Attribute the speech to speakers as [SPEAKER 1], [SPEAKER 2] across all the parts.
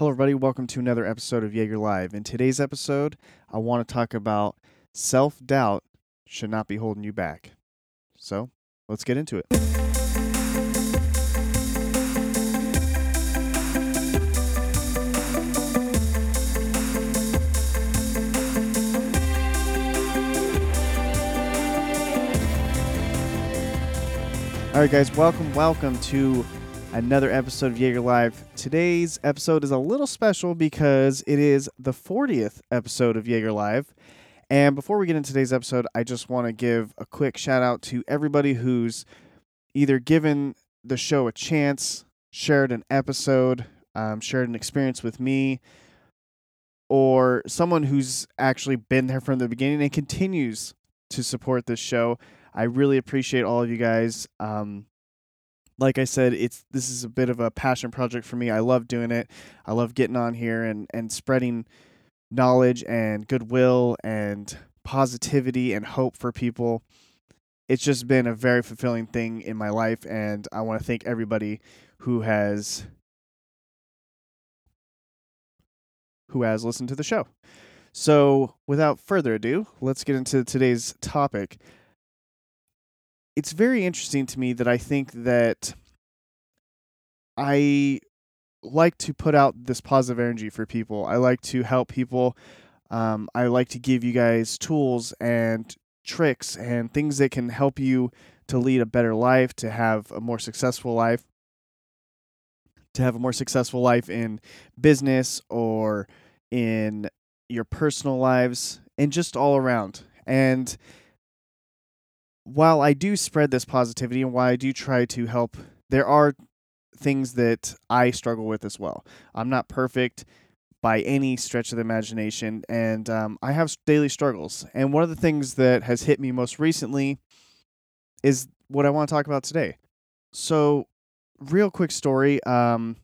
[SPEAKER 1] Hello, everybody. Welcome to another episode of Jaeger Live. In today's episode, I want to talk about self doubt should not be holding you back. So let's get into it. All right, guys, welcome, welcome to another episode of Jaeger Live. Today's episode is a little special because it is the 40th episode of Jaeger Live. And before we get into today's episode, I just want to give a quick shout out to everybody who's either given the show a chance, shared an episode, um, shared an experience with me, or someone who's actually been there from the beginning and continues to support this show. I really appreciate all of you guys. Um, like I said, it's this is a bit of a passion project for me. I love doing it. I love getting on here and and spreading knowledge and goodwill and positivity and hope for people. It's just been a very fulfilling thing in my life and I want to thank everybody who has who has listened to the show. So, without further ado, let's get into today's topic it's very interesting to me that I think that I like to put out this positive energy for people. I like to help people. Um, I like to give you guys tools and tricks and things that can help you to lead a better life, to have a more successful life, to have a more successful life in business or in your personal lives and just all around. And while I do spread this positivity and while I do try to help, there are things that I struggle with as well. I'm not perfect by any stretch of the imagination, and um, I have daily struggles. And one of the things that has hit me most recently is what I want to talk about today. So, real quick story. Um,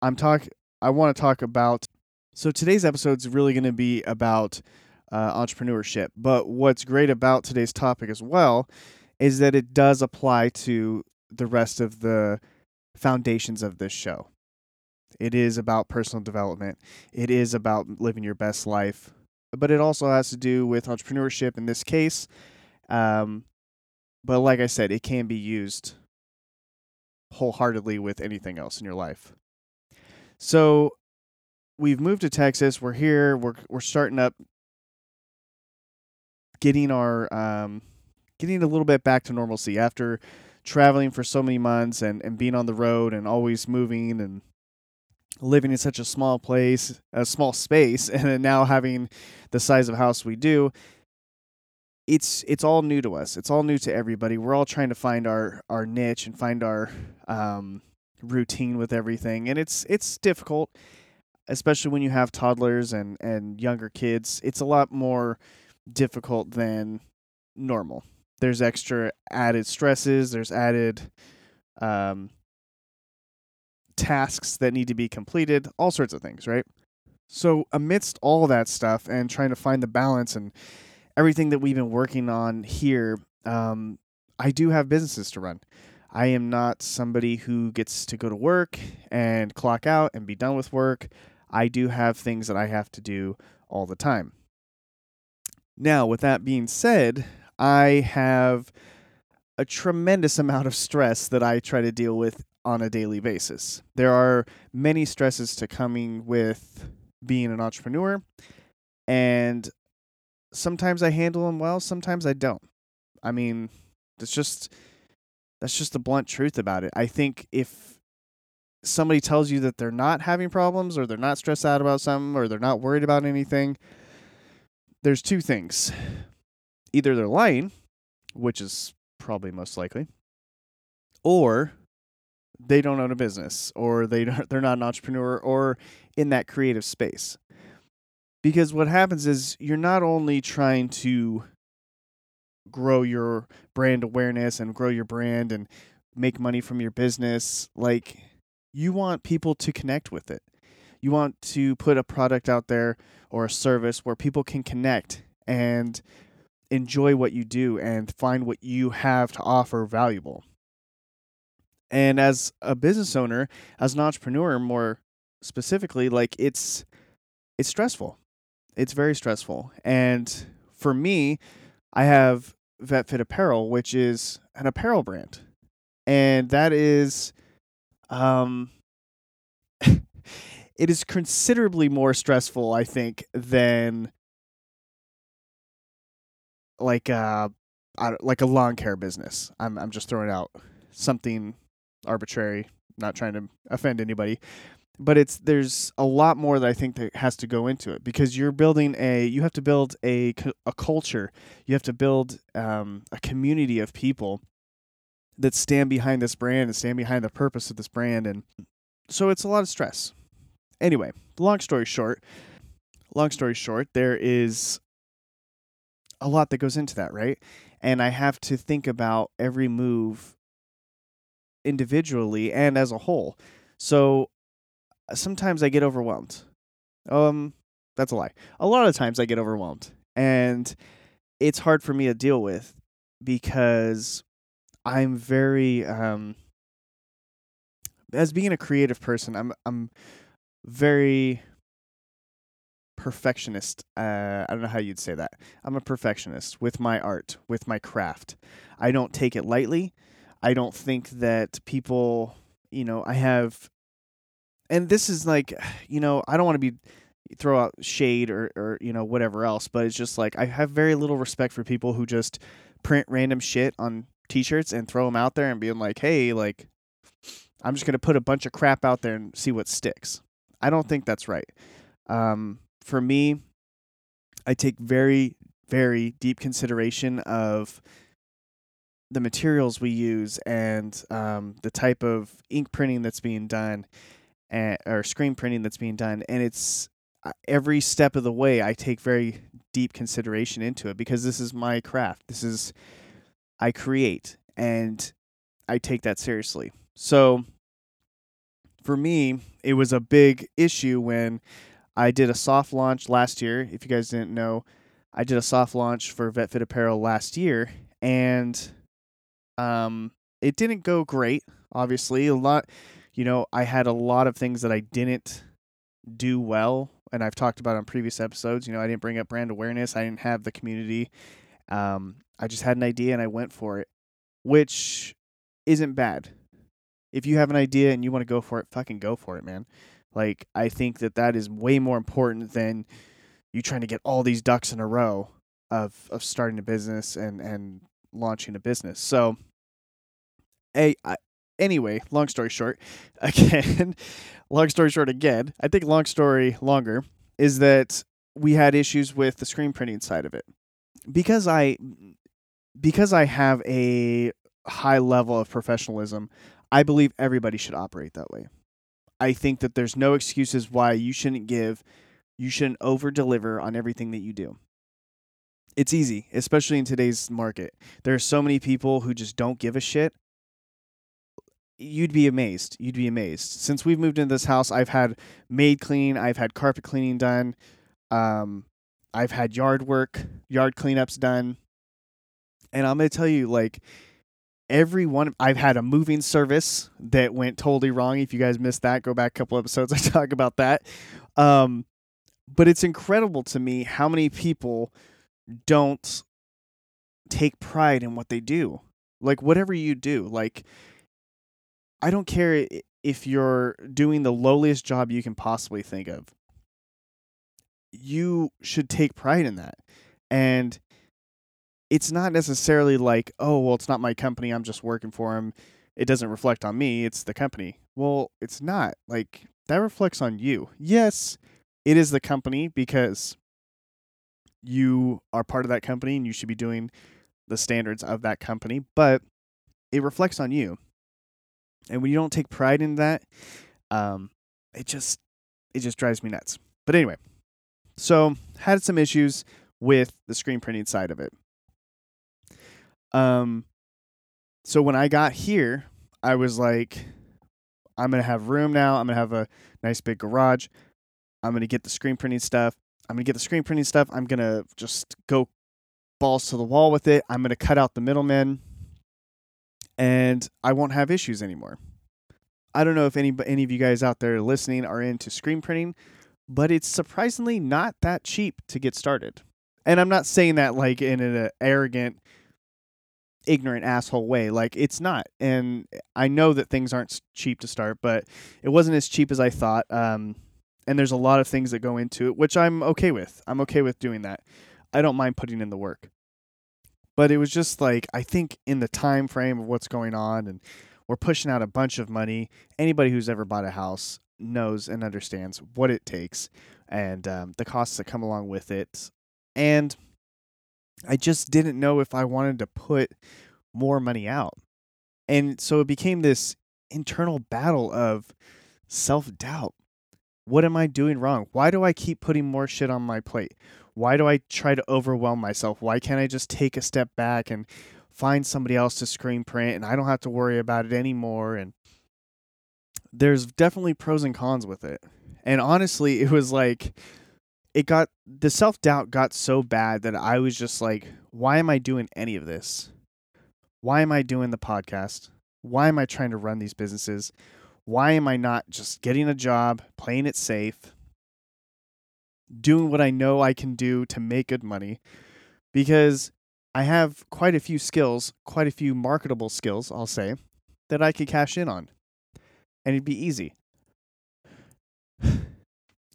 [SPEAKER 1] I'm talk. I want to talk about. So today's episode is really going to be about uh, entrepreneurship. But what's great about today's topic as well is that it does apply to the rest of the foundations of this show. It is about personal development, it is about living your best life, but it also has to do with entrepreneurship in this case. Um, but like I said, it can be used wholeheartedly with anything else in your life. So we've moved to Texas. We're here. We're we're starting up getting our um, getting a little bit back to normalcy after traveling for so many months and, and being on the road and always moving and living in such a small place, a small space, and now having the size of house we do, it's it's all new to us. It's all new to everybody. We're all trying to find our our niche and find our um, routine with everything, and it's it's difficult, especially when you have toddlers and and younger kids. It's a lot more difficult than normal. There's extra added stresses, there's added um, tasks that need to be completed, all sorts of things, right? So, amidst all that stuff and trying to find the balance and everything that we've been working on here, um, I do have businesses to run. I am not somebody who gets to go to work and clock out and be done with work. I do have things that I have to do all the time. Now, with that being said, I have a tremendous amount of stress that I try to deal with on a daily basis. There are many stresses to coming with being an entrepreneur, and sometimes I handle them well, sometimes I don't. I mean, that's just that's just the blunt truth about it. I think if somebody tells you that they're not having problems or they're not stressed out about something or they're not worried about anything, there's two things. Either they're lying, which is probably most likely, or they don't own a business or they they're not an entrepreneur or in that creative space. Because what happens is you're not only trying to grow your brand awareness and grow your brand and make money from your business, like you want people to connect with it. You want to put a product out there or a service where people can connect and enjoy what you do and find what you have to offer valuable. And as a business owner, as an entrepreneur, more specifically, like it's it's stressful. It's very stressful. And for me, I have VetFit Apparel, which is an apparel brand. And that is um it is considerably more stressful, I think, than like uh like a lawn care business. I'm I'm just throwing out something arbitrary, not trying to offend anybody. But it's there's a lot more that I think that has to go into it because you're building a you have to build a a culture. You have to build um, a community of people that stand behind this brand and stand behind the purpose of this brand and so it's a lot of stress. Anyway, long story short, long story short, there is a lot that goes into that, right? And I have to think about every move individually and as a whole. So sometimes I get overwhelmed. Um that's a lie. A lot of times I get overwhelmed and it's hard for me to deal with because I'm very um as being a creative person, I'm I'm very perfectionist. Uh, I don't know how you'd say that. I'm a perfectionist with my art, with my craft. I don't take it lightly. I don't think that people, you know, I have, and this is like, you know, I don't want to be throw out shade or or you know whatever else, but it's just like I have very little respect for people who just print random shit on t-shirts and throw them out there and being like, hey, like I'm just gonna put a bunch of crap out there and see what sticks. I don't think that's right. Um, for me, I take very, very deep consideration of the materials we use and um, the type of ink printing that's being done and, or screen printing that's being done. And it's uh, every step of the way, I take very deep consideration into it because this is my craft. This is, I create and I take that seriously. So for me, it was a big issue when I did a soft launch last year. If you guys didn't know, I did a soft launch for VetFit Apparel last year, and um, it didn't go great. Obviously, a lot. You know, I had a lot of things that I didn't do well, and I've talked about on previous episodes. You know, I didn't bring up brand awareness. I didn't have the community. Um, I just had an idea and I went for it, which isn't bad. If you have an idea and you want to go for it, fucking go for it, man. Like I think that that is way more important than you trying to get all these ducks in a row of of starting a business and and launching a business. So, a I, anyway, long story short, again, long story short again. I think long story longer is that we had issues with the screen printing side of it because I because I have a high level of professionalism. I believe everybody should operate that way. I think that there's no excuses why you shouldn't give, you shouldn't over deliver on everything that you do. It's easy, especially in today's market. There are so many people who just don't give a shit. You'd be amazed. You'd be amazed. Since we've moved into this house, I've had maid clean, I've had carpet cleaning done, um, I've had yard work, yard cleanups done. And I'm going to tell you, like, every one I've had a moving service that went totally wrong. If you guys missed that, go back a couple episodes I talk about that. Um, but it's incredible to me how many people don't take pride in what they do. Like whatever you do, like I don't care if you're doing the lowliest job you can possibly think of. You should take pride in that. And it's not necessarily like, oh, well, it's not my company. I'm just working for him. It doesn't reflect on me. It's the company. Well, it's not. Like, that reflects on you. Yes, it is the company because you are part of that company and you should be doing the standards of that company, but it reflects on you. And when you don't take pride in that, um, it just it just drives me nuts. But anyway, so had some issues with the screen printing side of it. Um, so when I got here, I was like, I'm gonna have room now. I'm gonna have a nice big garage. I'm gonna get the screen printing stuff. I'm gonna get the screen printing stuff. I'm gonna just go balls to the wall with it. I'm gonna cut out the middlemen, and I won't have issues anymore. I don't know if any any of you guys out there listening are into screen printing, but it's surprisingly not that cheap to get started. And I'm not saying that like in an arrogant ignorant asshole way. Like it's not. And I know that things aren't cheap to start, but it wasn't as cheap as I thought. Um and there's a lot of things that go into it, which I'm okay with. I'm okay with doing that. I don't mind putting in the work. But it was just like I think in the time frame of what's going on and we're pushing out a bunch of money. Anybody who's ever bought a house knows and understands what it takes and um, the costs that come along with it. And I just didn't know if I wanted to put more money out. And so it became this internal battle of self doubt. What am I doing wrong? Why do I keep putting more shit on my plate? Why do I try to overwhelm myself? Why can't I just take a step back and find somebody else to screen print and I don't have to worry about it anymore? And there's definitely pros and cons with it. And honestly, it was like it got the self doubt got so bad that I was just like, why am I doing any of this? Why am I doing the podcast? Why am I trying to run these businesses? Why am I not just getting a job, playing it safe, doing what I know I can do to make good money? Because I have quite a few skills, quite a few marketable skills, I'll say, that I could cash in on. And it'd be easy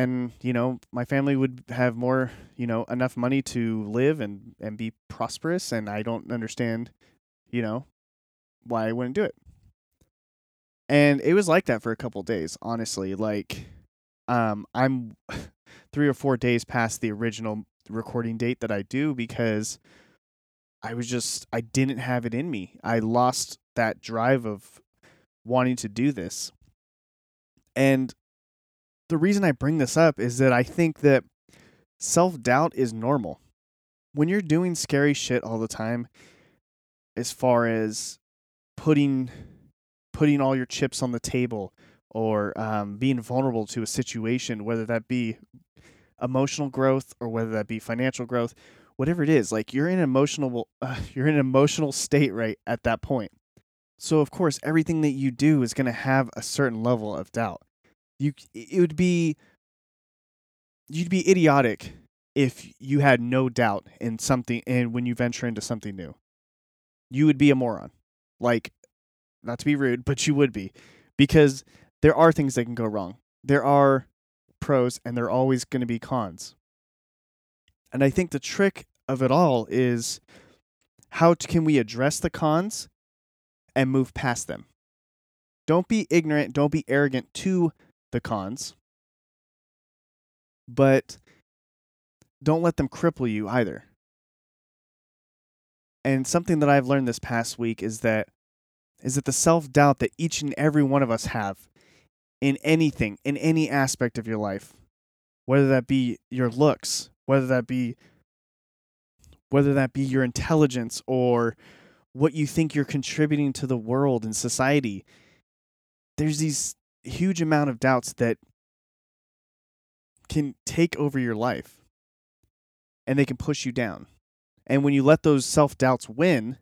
[SPEAKER 1] and you know my family would have more you know enough money to live and and be prosperous and i don't understand you know why i wouldn't do it. And it was like that for a couple days honestly like um i'm 3 or 4 days past the original recording date that i do because i was just i didn't have it in me. I lost that drive of wanting to do this. And the reason I bring this up is that I think that self doubt is normal. When you're doing scary shit all the time, as far as putting putting all your chips on the table or um, being vulnerable to a situation, whether that be emotional growth or whether that be financial growth, whatever it is, like you're in an emotional uh, you're in an emotional state right at that point. So of course, everything that you do is going to have a certain level of doubt you it would be you'd be idiotic if you had no doubt in something and when you venture into something new. You would be a moron. Like not to be rude, but you would be because there are things that can go wrong. There are pros and there are always going to be cons. And I think the trick of it all is how can we address the cons and move past them? Don't be ignorant, don't be arrogant to the cons, but don't let them cripple you either. And something that I've learned this past week is that is that the self-doubt that each and every one of us have in anything, in any aspect of your life, whether that be your looks, whether that be whether that be your intelligence or what you think you're contributing to the world and society. There's these huge amount of doubts that can take over your life and they can push you down. And when you let those self doubts win,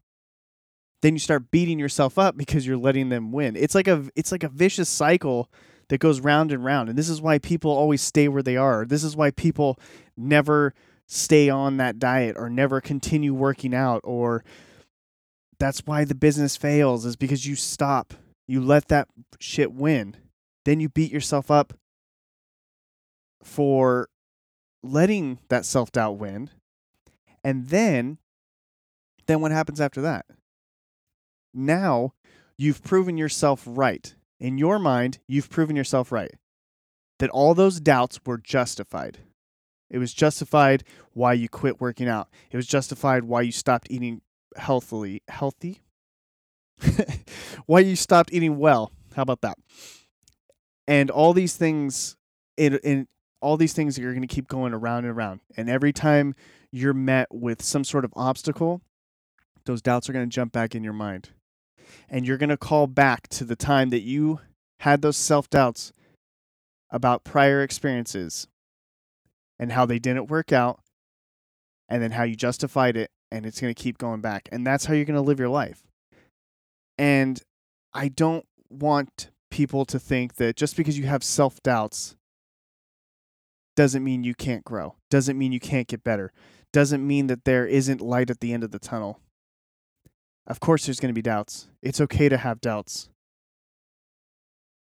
[SPEAKER 1] then you start beating yourself up because you're letting them win. It's like a it's like a vicious cycle that goes round and round. And this is why people always stay where they are. This is why people never stay on that diet or never continue working out or that's why the business fails is because you stop. You let that shit win then you beat yourself up for letting that self doubt win. And then, then what happens after that? Now you've proven yourself right. In your mind, you've proven yourself right. That all those doubts were justified. It was justified why you quit working out. It was justified why you stopped eating healthily, healthy. why you stopped eating well. How about that? And all these things in in all these things you're going to keep going around and around. And every time you're met with some sort of obstacle those doubts are going to jump back in your mind. And you're going to call back to the time that you had those self-doubts about prior experiences and how they didn't work out and then how you justified it and it's going to keep going back. And that's how you're going to live your life. And i don't want people to think that just because you have self doubts doesn't mean you can't grow, doesn't mean you can't get better, doesn't mean that there isn't light at the end of the tunnel. Of course, there's going to be doubts. It's okay to have doubts.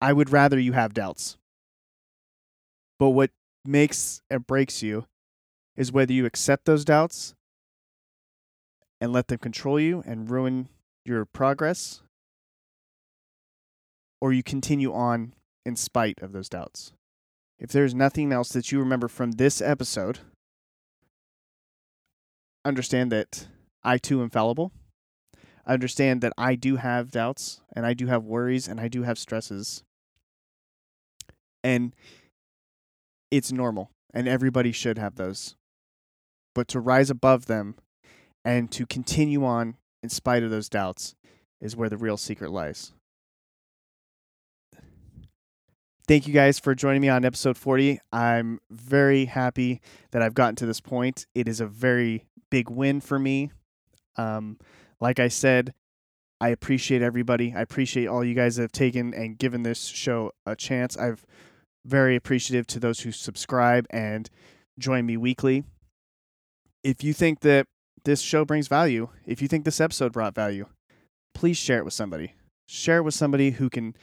[SPEAKER 1] I would rather you have doubts. But what makes and breaks you is whether you accept those doubts and let them control you and ruin your progress, or you continue on in spite of those doubts. If there's nothing else that you remember from this episode, understand that I too am fallible. I Understand that I do have doubts and I do have worries and I do have stresses. And it's normal and everybody should have those. But to rise above them and to continue on in spite of those doubts is where the real secret lies. Thank you guys for joining me on episode 40. I'm very happy that I've gotten to this point. It is a very big win for me. Um, like I said, I appreciate everybody. I appreciate all you guys that have taken and given this show a chance. I've very appreciative to those who subscribe and join me weekly. If you think that this show brings value, if you think this episode brought value, please share it with somebody. Share it with somebody who can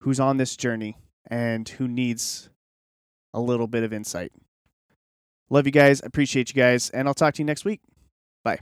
[SPEAKER 1] who's on this journey and who needs a little bit of insight. Love you guys. Appreciate you guys. And I'll talk to you next week. Bye.